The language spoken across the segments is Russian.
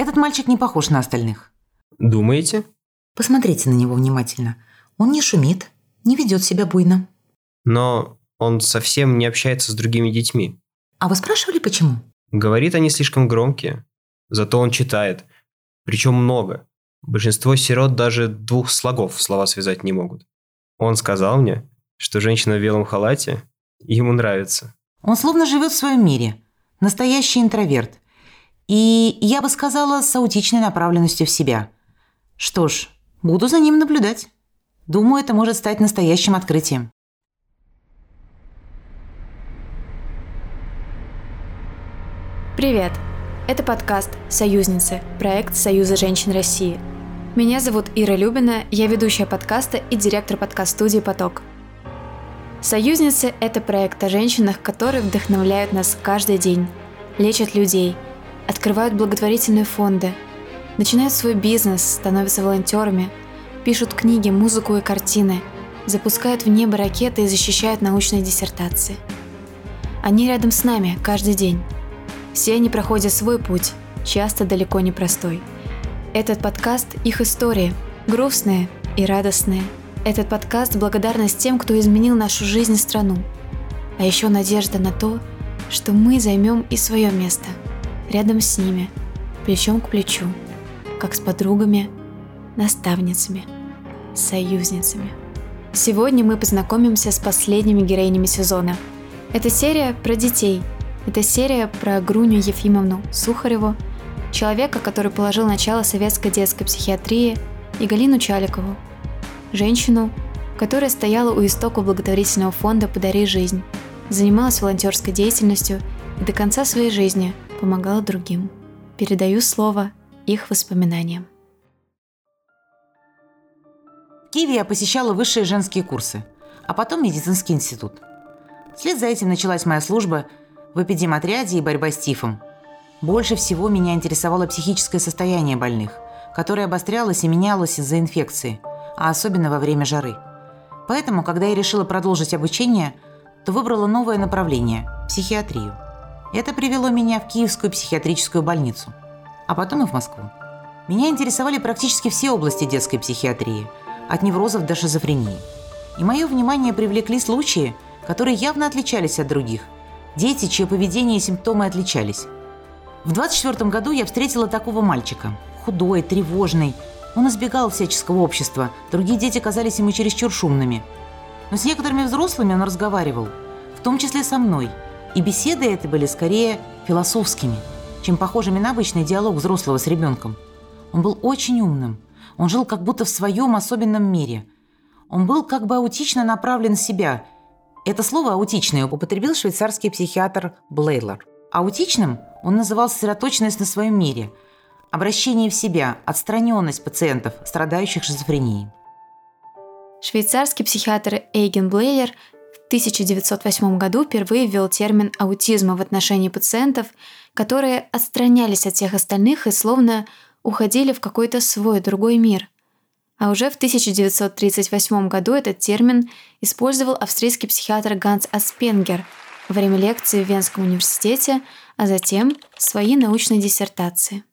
Этот мальчик не похож на остальных. Думаете? Посмотрите на него внимательно. Он не шумит, не ведет себя буйно. Но он совсем не общается с другими детьми. А вы спрашивали, почему? Говорит, они слишком громкие. Зато он читает. Причем много. Большинство сирот даже двух слогов в слова связать не могут. Он сказал мне, что женщина в белом халате ему нравится. Он словно живет в своем мире. Настоящий интроверт. И, я бы сказала, с аутичной направленностью в себя. Что ж, буду за ним наблюдать. Думаю, это может стать настоящим открытием. Привет! Это подкаст «Союзницы» – проект Союза женщин России. Меня зовут Ира Любина, я ведущая подкаста и директор подкаст-студии «Поток». «Союзницы» – это проект о женщинах, которые вдохновляют нас каждый день, лечат людей, открывают благотворительные фонды, начинают свой бизнес, становятся волонтерами, пишут книги, музыку и картины, запускают в небо ракеты и защищают научные диссертации. Они рядом с нами каждый день – все они проходят свой путь, часто далеко не простой. Этот подкаст – их истории, грустные и радостные. Этот подкаст – благодарность тем, кто изменил нашу жизнь и страну. А еще надежда на то, что мы займем и свое место, рядом с ними, плечом к плечу, как с подругами, наставницами, союзницами. Сегодня мы познакомимся с последними героинями сезона. Это серия про детей – это серия про Груню Ефимовну Сухареву, человека, который положил начало советской детской психиатрии, и Галину Чаликову, женщину, которая стояла у истока благотворительного фонда «Подари жизнь», занималась волонтерской деятельностью и до конца своей жизни помогала другим. Передаю слово их воспоминаниям. В Киеве я посещала высшие женские курсы, а потом медицинский институт. Вслед за этим началась моя служба – в эпидемотряде и борьба с тифом. Больше всего меня интересовало психическое состояние больных, которое обострялось и менялось из-за инфекции, а особенно во время жары. Поэтому, когда я решила продолжить обучение, то выбрала новое направление – психиатрию. Это привело меня в Киевскую психиатрическую больницу, а потом и в Москву. Меня интересовали практически все области детской психиатрии, от неврозов до шизофрении. И мое внимание привлекли случаи, которые явно отличались от других – Дети, чье поведение и симптомы отличались. В 24 году я встретила такого мальчика. Худой, тревожный. Он избегал всяческого общества. Другие дети казались ему чересчур шумными. Но с некоторыми взрослыми он разговаривал, в том числе со мной. И беседы эти были скорее философскими, чем похожими на обычный диалог взрослого с ребенком. Он был очень умным. Он жил как будто в своем особенном мире. Он был как бы аутично направлен в себя – это слово «аутичное» употребил швейцарский психиатр Блейлор. Аутичным он называл сосредоточенность на своем мире, обращение в себя, отстраненность пациентов, страдающих шизофренией. Швейцарский психиатр Эйген Блейлер 1908 году впервые ввел термин аутизма в отношении пациентов, которые отстранялись от всех остальных и словно уходили в какой-то свой другой мир – а уже в 1938 году этот термин использовал австрийский психиатр Ганс Аспенгер во время лекции в Венском университете, а затем своей научной диссертации.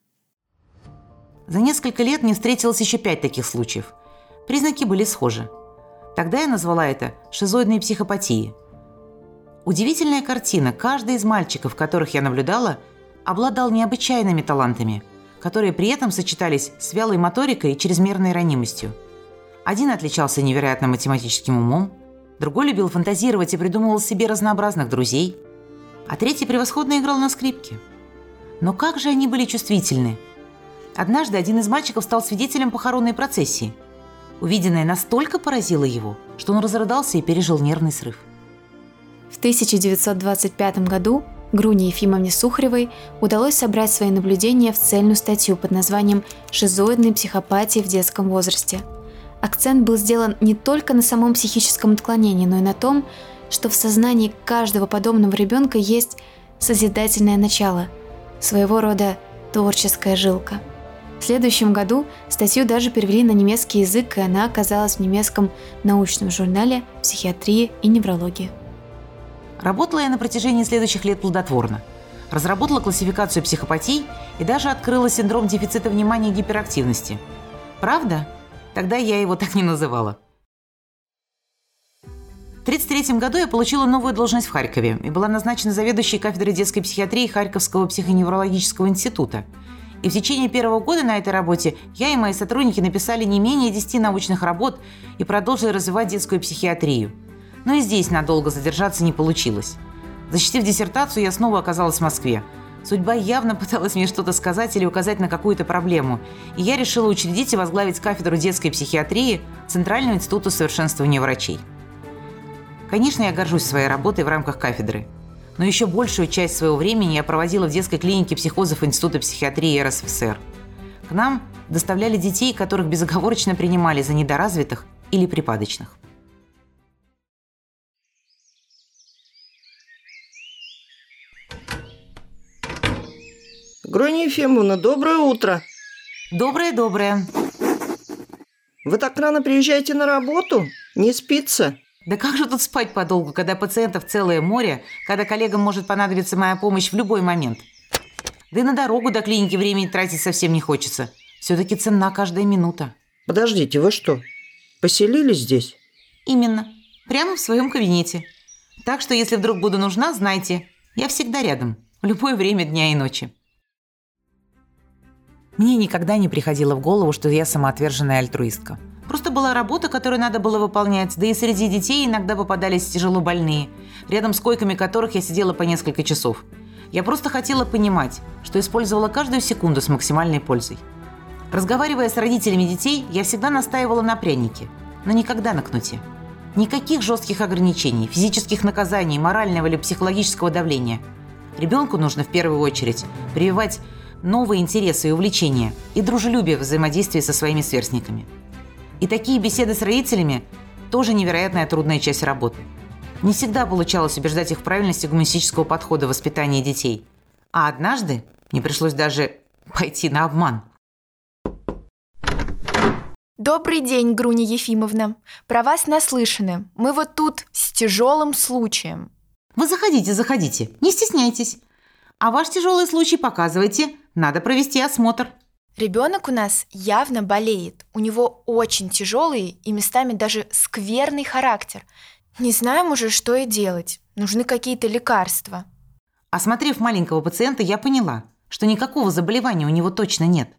За несколько лет мне встретилось еще пять таких случаев. Признаки были схожи. Тогда я назвала это шизоидной психопатией. Удивительная картина. Каждый из мальчиков, которых я наблюдала, обладал необычайными талантами – которые при этом сочетались с вялой моторикой и чрезмерной ранимостью. Один отличался невероятным математическим умом, другой любил фантазировать и придумывал себе разнообразных друзей, а третий превосходно играл на скрипке. Но как же они были чувствительны! Однажды один из мальчиков стал свидетелем похоронной процессии. Увиденное настолько поразило его, что он разрыдался и пережил нервный срыв. В 1925 году Груне Ефимовне Сухаревой удалось собрать свои наблюдения в цельную статью под названием «Шизоидные психопатии в детском возрасте». Акцент был сделан не только на самом психическом отклонении, но и на том, что в сознании каждого подобного ребенка есть созидательное начало, своего рода творческая жилка. В следующем году статью даже перевели на немецкий язык, и она оказалась в немецком научном журнале «Психиатрия и неврология». Работала я на протяжении следующих лет плодотворно. разработала классификацию психопатий и даже открыла синдром дефицита внимания и гиперактивности. Правда? Тогда я его так не называла. В 1933 году я получила новую должность в Харькове и была назначена заведующей кафедрой детской психиатрии Харьковского психоневрологического института. И в течение первого года на этой работе я и мои сотрудники написали не менее 10 научных работ и продолжили развивать детскую психиатрию. Но и здесь надолго задержаться не получилось. Защитив диссертацию, я снова оказалась в Москве. Судьба явно пыталась мне что-то сказать или указать на какую-то проблему, и я решила учредить и возглавить кафедру детской психиатрии Центрального института совершенствования врачей. Конечно, я горжусь своей работой в рамках кафедры, но еще большую часть своего времени я проводила в детской клинике психозов Института психиатрии РСФСР. К нам доставляли детей, которых безоговорочно принимали за недоразвитых или припадочных. Грония Ефимовна, доброе утро. Доброе-доброе. Вы так рано приезжаете на работу? Не спится? Да как же тут спать подолгу, когда пациентов целое море, когда коллегам может понадобиться моя помощь в любой момент? Да и на дорогу до клиники времени тратить совсем не хочется. Все-таки ценна каждая минута. Подождите, вы что, поселились здесь? Именно. Прямо в своем кабинете. Так что, если вдруг буду нужна, знайте, я всегда рядом. В любое время дня и ночи. Мне никогда не приходило в голову, что я самоотверженная альтруистка. Просто была работа, которую надо было выполнять, да и среди детей иногда попадались тяжело больные, рядом с койками которых я сидела по несколько часов. Я просто хотела понимать, что использовала каждую секунду с максимальной пользой. Разговаривая с родителями детей, я всегда настаивала на прянике, но никогда на кнуте. Никаких жестких ограничений, физических наказаний, морального или психологического давления. Ребенку нужно в первую очередь прививать новые интересы и увлечения и дружелюбие в взаимодействии со своими сверстниками. И такие беседы с родителями – тоже невероятная трудная часть работы. Не всегда получалось убеждать их в правильности гуманистического подхода в воспитании детей. А однажды мне пришлось даже пойти на обман. Добрый день, Груня Ефимовна. Про вас наслышаны. Мы вот тут с тяжелым случаем. Вы заходите, заходите, не стесняйтесь. А ваш тяжелый случай показывайте, надо провести осмотр. Ребенок у нас явно болеет. У него очень тяжелый и местами даже скверный характер. Не знаем уже, что и делать. Нужны какие-то лекарства. Осмотрев маленького пациента, я поняла, что никакого заболевания у него точно нет.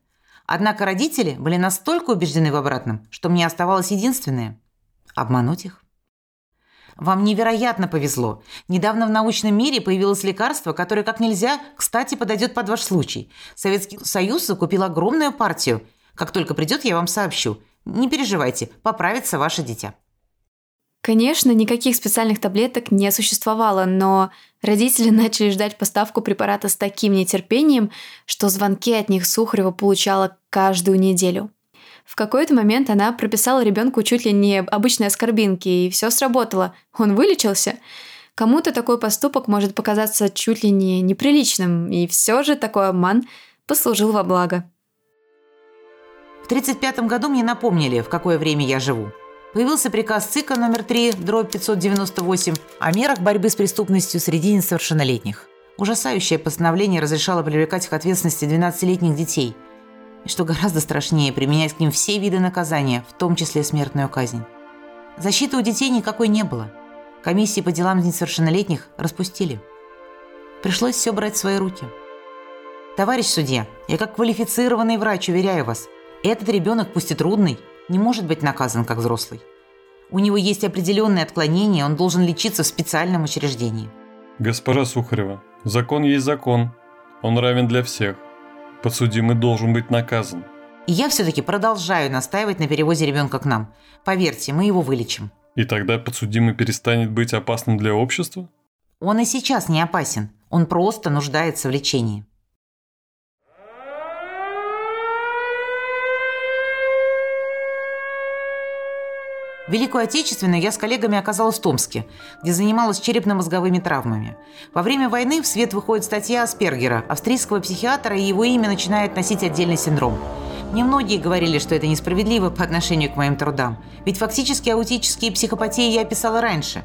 Однако родители были настолько убеждены в обратном, что мне оставалось единственное – обмануть их. Вам невероятно повезло. Недавно в научном мире появилось лекарство, которое как нельзя, кстати, подойдет под ваш случай. Советский Союз закупил огромную партию. Как только придет, я вам сообщу. Не переживайте, поправится ваше дитя. Конечно, никаких специальных таблеток не существовало, но родители начали ждать поставку препарата с таким нетерпением, что звонки от них Сухарева получала каждую неделю. В какой-то момент она прописала ребенку чуть ли не обычные оскорбинки, и все сработало. Он вылечился. Кому-то такой поступок может показаться чуть ли не неприличным, и все же такой обман послужил во благо. В 1935 году мне напомнили, в какое время я живу. Появился приказ ЦИКа номер 3, дробь 598, о мерах борьбы с преступностью среди несовершеннолетних. Ужасающее постановление разрешало привлекать к ответственности 12-летних детей – и, что гораздо страшнее, применять к ним все виды наказания, в том числе смертную казнь. Защиты у детей никакой не было. Комиссии по делам несовершеннолетних распустили. Пришлось все брать в свои руки. Товарищ судья, я как квалифицированный врач уверяю вас, этот ребенок, пусть и трудный, не может быть наказан как взрослый. У него есть определенные отклонения, он должен лечиться в специальном учреждении. Госпожа Сухарева, закон есть закон. Он равен для всех. Подсудимый должен быть наказан. И я все-таки продолжаю настаивать на перевозе ребенка к нам. Поверьте, мы его вылечим. И тогда подсудимый перестанет быть опасным для общества? Он и сейчас не опасен. Он просто нуждается в лечении. Великую Отечественную я с коллегами оказалась в Томске, где занималась черепно-мозговыми травмами. Во время войны в свет выходит статья Аспергера, австрийского психиатра, и его имя начинает носить отдельный синдром. Мне многие говорили, что это несправедливо по отношению к моим трудам, ведь фактически аутические психопатии я описала раньше.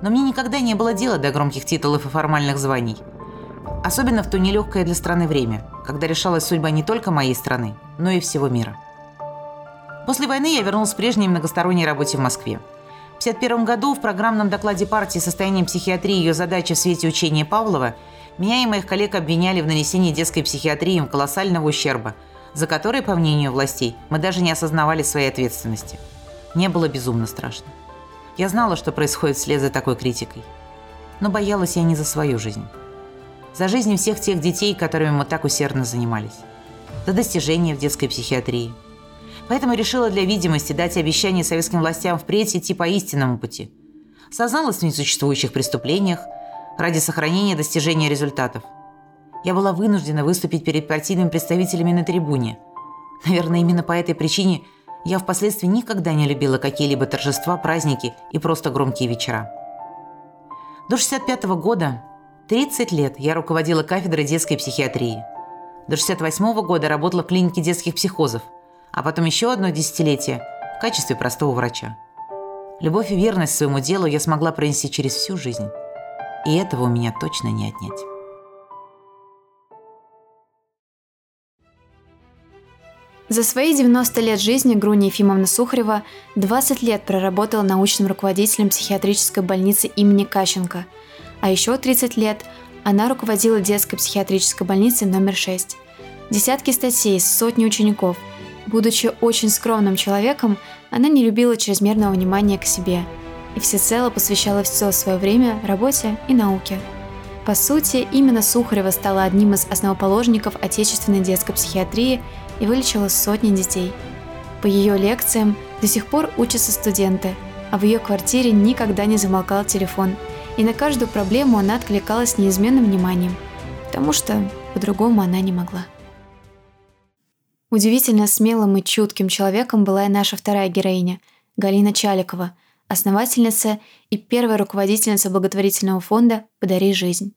Но мне никогда не было дела до громких титулов и формальных званий. Особенно в то нелегкое для страны время, когда решалась судьба не только моей страны, но и всего мира. После войны я вернулась к прежней многосторонней работе в Москве. В 1951 году в программном докладе партии «Состояние психиатрии и ее задачи в свете учения Павлова» меня и моих коллег обвиняли в нанесении детской психиатрии им колоссального ущерба, за который, по мнению властей, мы даже не осознавали своей ответственности. Мне было безумно страшно. Я знала, что происходит вслед за такой критикой. Но боялась я не за свою жизнь. За жизнь всех тех детей, которыми мы так усердно занимались. За достижения в детской психиатрии. Поэтому решила для видимости дать обещание советским властям впредь идти по истинному пути. Созналась в несуществующих преступлениях ради сохранения достижения результатов. Я была вынуждена выступить перед партийными представителями на трибуне. Наверное, именно по этой причине я впоследствии никогда не любила какие-либо торжества, праздники и просто громкие вечера. До 65 года, 30 лет, я руководила кафедрой детской психиатрии. До 68 года работала в клинике детских психозов, а потом еще одно десятилетие в качестве простого врача. Любовь и верность своему делу я смогла пронести через всю жизнь. И этого у меня точно не отнять. За свои 90 лет жизни Груня Ефимовна Сухарева 20 лет проработала научным руководителем психиатрической больницы имени Кащенко, а еще 30 лет она руководила детской психиатрической больницей номер 6. Десятки статей, сотни учеников. Будучи очень скромным человеком, она не любила чрезмерного внимания к себе и всецело посвящала все свое время работе и науке. По сути, именно Сухарева стала одним из основоположников отечественной детской психиатрии – и вылечила сотни детей. По ее лекциям до сих пор учатся студенты, а в ее квартире никогда не замолкал телефон, и на каждую проблему она откликалась неизменным вниманием, потому что по-другому она не могла. Удивительно смелым и чутким человеком была и наша вторая героиня, Галина Чаликова, основательница и первая руководительница благотворительного фонда «Подари жизнь».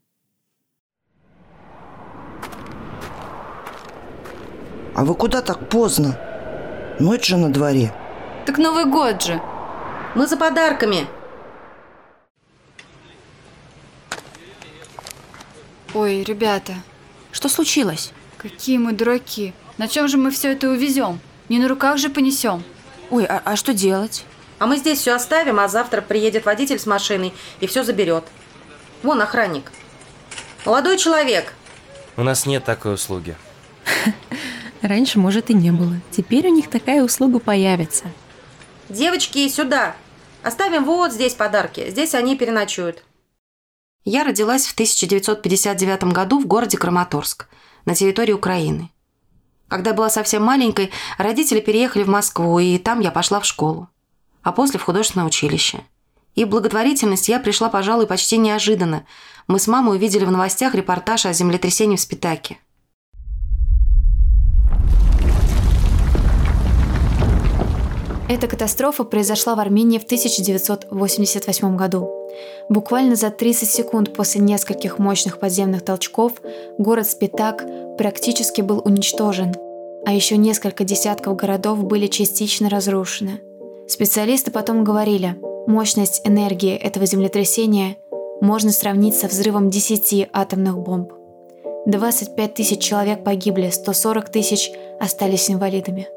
А вы куда так поздно? Ночь же на дворе. Так Новый год же. Мы за подарками. Ой, ребята. Что случилось? Какие мы дураки. На чем же мы все это увезем? Не на руках же понесем. Ой, а, а что делать? А мы здесь все оставим, а завтра приедет водитель с машиной и все заберет. Вон охранник. Молодой человек. У нас нет такой услуги. Раньше, может, и не было. Теперь у них такая услуга появится. Девочки, сюда! Оставим вот здесь подарки. Здесь они переночуют. Я родилась в 1959 году в городе Краматорск, на территории Украины. Когда была совсем маленькой, родители переехали в Москву, и там я пошла в школу. А после в художественное училище. И благотворительность я пришла, пожалуй, почти неожиданно. Мы с мамой увидели в новостях репортаж о землетрясении в Спитаке. Эта катастрофа произошла в Армении в 1988 году. Буквально за 30 секунд после нескольких мощных подземных толчков город Спитак практически был уничтожен, а еще несколько десятков городов были частично разрушены. Специалисты потом говорили, мощность энергии этого землетрясения можно сравнить со взрывом 10 атомных бомб. 25 тысяч человек погибли, 140 тысяч остались инвалидами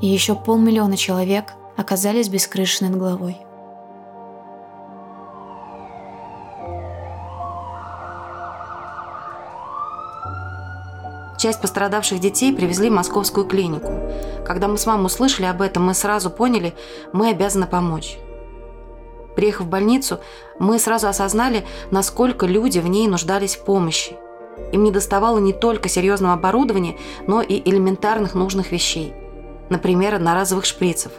и еще полмиллиона человек оказались без крыши над головой. Часть пострадавших детей привезли в московскую клинику. Когда мы с мамой услышали об этом, мы сразу поняли, мы обязаны помочь. Приехав в больницу, мы сразу осознали, насколько люди в ней нуждались в помощи. Им не доставало не только серьезного оборудования, но и элементарных нужных вещей – например, одноразовых шприцев.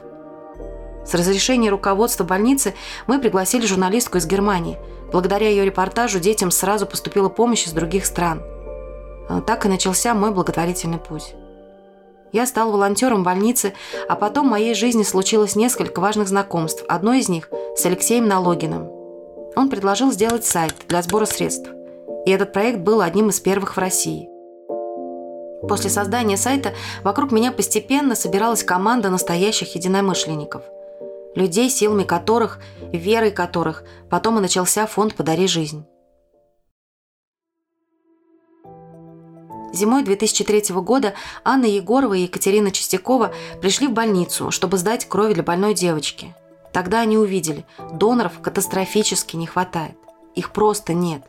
С разрешения руководства больницы мы пригласили журналистку из Германии. Благодаря ее репортажу детям сразу поступила помощь из других стран. А так и начался мой благотворительный путь. Я стал волонтером больницы, а потом в моей жизни случилось несколько важных знакомств. Одно из них с Алексеем Налогиным. Он предложил сделать сайт для сбора средств. И этот проект был одним из первых в России – После создания сайта вокруг меня постепенно собиралась команда настоящих единомышленников. Людей, силами которых, верой которых потом и начался фонд «Подари жизнь». Зимой 2003 года Анна Егорова и Екатерина Чистякова пришли в больницу, чтобы сдать кровь для больной девочки. Тогда они увидели, доноров катастрофически не хватает. Их просто нет.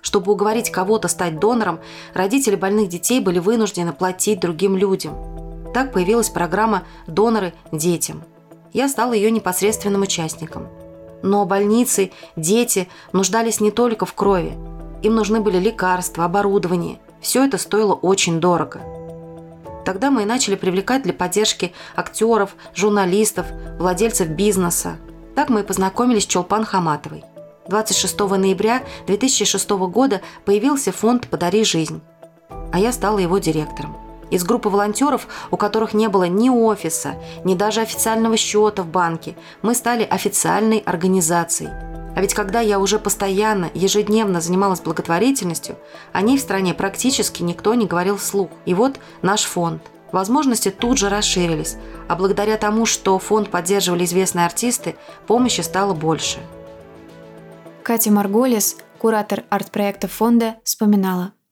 Чтобы уговорить кого-то стать донором, родители больных детей были вынуждены платить другим людям. Так появилась программа «Доноры детям». Я стала ее непосредственным участником. Но больницы, дети нуждались не только в крови. Им нужны были лекарства, оборудование. Все это стоило очень дорого. Тогда мы и начали привлекать для поддержки актеров, журналистов, владельцев бизнеса. Так мы и познакомились с Чолпан Хаматовой. 26 ноября 2006 года появился фонд «Подари жизнь», а я стала его директором. Из группы волонтеров, у которых не было ни офиса, ни даже официального счета в банке, мы стали официальной организацией. А ведь когда я уже постоянно, ежедневно занималась благотворительностью, о ней в стране практически никто не говорил вслух. И вот наш фонд. Возможности тут же расширились, а благодаря тому, что фонд поддерживали известные артисты, помощи стало больше. Катя Марголис, куратор арт-проекта фонда, вспоминала –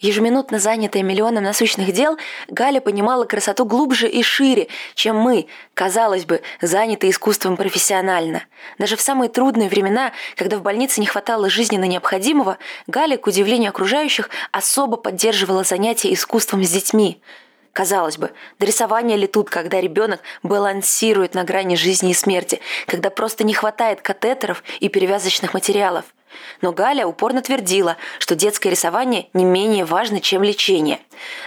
Ежеминутно занятая миллионом насущных дел, Галя понимала красоту глубже и шире, чем мы, казалось бы, заняты искусством профессионально. Даже в самые трудные времена, когда в больнице не хватало жизненно необходимого, Галя, к удивлению окружающих, особо поддерживала занятия искусством с детьми. Казалось бы, до рисования ли тут, когда ребенок балансирует на грани жизни и смерти, когда просто не хватает катетеров и перевязочных материалов – но Галя упорно твердила, что детское рисование не менее важно, чем лечение.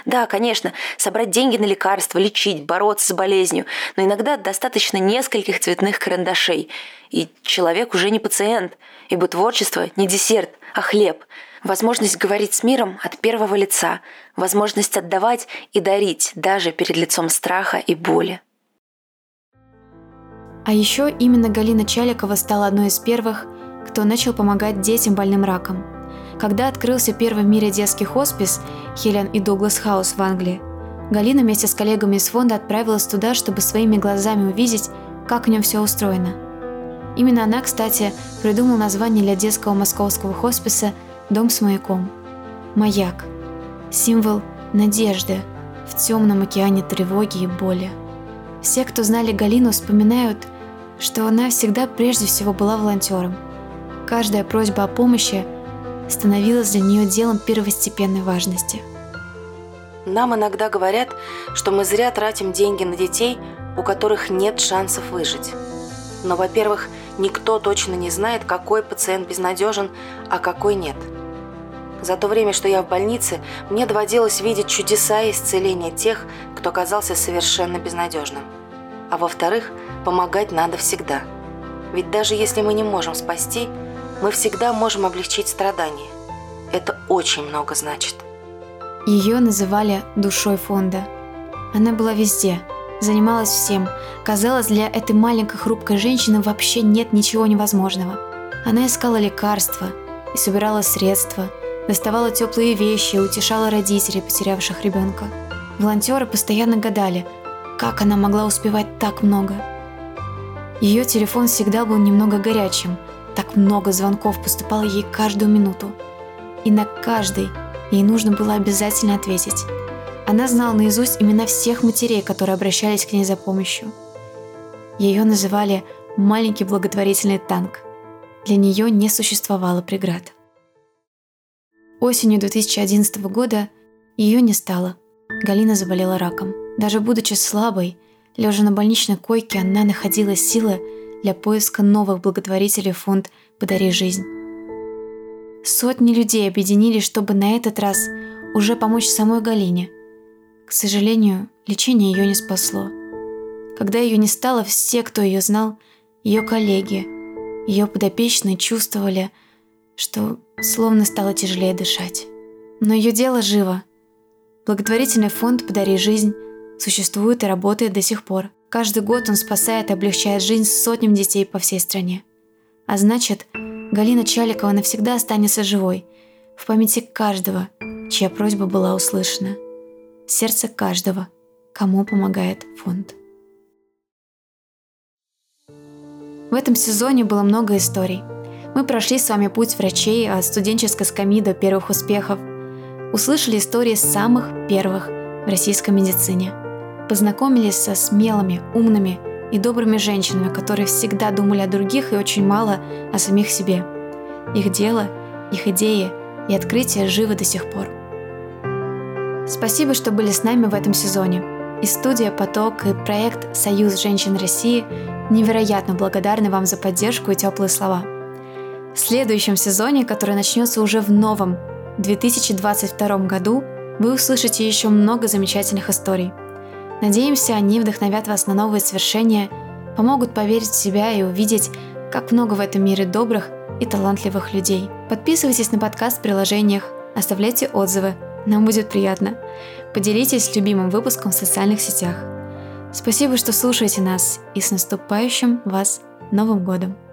Да, конечно, собрать деньги на лекарства, лечить, бороться с болезнью, но иногда достаточно нескольких цветных карандашей. И человек уже не пациент, ибо творчество не десерт, а хлеб. Возможность говорить с миром от первого лица, возможность отдавать и дарить даже перед лицом страха и боли. А еще именно Галина Чаликова стала одной из первых, кто начал помогать детям больным раком. Когда открылся первый в мире детский хоспис Хелен и Дуглас Хаус в Англии, Галина вместе с коллегами из фонда отправилась туда, чтобы своими глазами увидеть, как в нем все устроено. Именно она, кстати, придумала название для детского московского хосписа «Дом с маяком». Маяк. Символ надежды в темном океане тревоги и боли. Все, кто знали Галину, вспоминают, что она всегда прежде всего была волонтером – Каждая просьба о помощи становилась для нее делом первостепенной важности. Нам иногда говорят, что мы зря тратим деньги на детей, у которых нет шансов выжить. Но, во-первых, никто точно не знает, какой пациент безнадежен, а какой нет. За то время, что я в больнице, мне доводилось видеть чудеса исцеления тех, кто оказался совершенно безнадежным. А во-вторых, помогать надо всегда. Ведь даже если мы не можем спасти – мы всегда можем облегчить страдания. Это очень много значит. Ее называли душой фонда. Она была везде, занималась всем. Казалось, для этой маленькой хрупкой женщины вообще нет ничего невозможного. Она искала лекарства и собирала средства, доставала теплые вещи и утешала родителей, потерявших ребенка. Волонтеры постоянно гадали, как она могла успевать так много. Ее телефон всегда был немного горячим – так много звонков поступало ей каждую минуту. И на каждый ей нужно было обязательно ответить. Она знала наизусть имена всех матерей, которые обращались к ней за помощью. Ее называли «маленький благотворительный танк». Для нее не существовало преград. Осенью 2011 года ее не стало. Галина заболела раком. Даже будучи слабой, лежа на больничной койке, она находила силы для поиска новых благотворителей фонд «Подари жизнь». Сотни людей объединились, чтобы на этот раз уже помочь самой Галине. К сожалению, лечение ее не спасло. Когда ее не стало, все, кто ее знал, ее коллеги, ее подопечные чувствовали, что словно стало тяжелее дышать. Но ее дело живо. Благотворительный фонд «Подари жизнь» существует и работает до сих пор – Каждый год он спасает и облегчает жизнь сотням детей по всей стране. А значит, Галина Чаликова навсегда останется живой, в памяти каждого, чья просьба была услышана, сердце каждого, кому помогает фонд. В этом сезоне было много историй. Мы прошли с вами путь врачей от студенческой скамьи до первых успехов, услышали истории самых первых в российской медицине. Познакомились со смелыми, умными и добрыми женщинами, которые всегда думали о других и очень мало о самих себе. Их дело, их идеи и открытия живы до сих пор. Спасибо, что были с нами в этом сезоне. И студия «Поток» и проект «Союз женщин России» невероятно благодарны вам за поддержку и теплые слова. В следующем сезоне, который начнется уже в новом 2022 году, вы услышите еще много замечательных историй. Надеемся, они вдохновят вас на новые свершения, помогут поверить в себя и увидеть, как много в этом мире добрых и талантливых людей. Подписывайтесь на подкаст в приложениях, оставляйте отзывы, нам будет приятно. Поделитесь любимым выпуском в социальных сетях. Спасибо, что слушаете нас, и с наступающим вас Новым годом!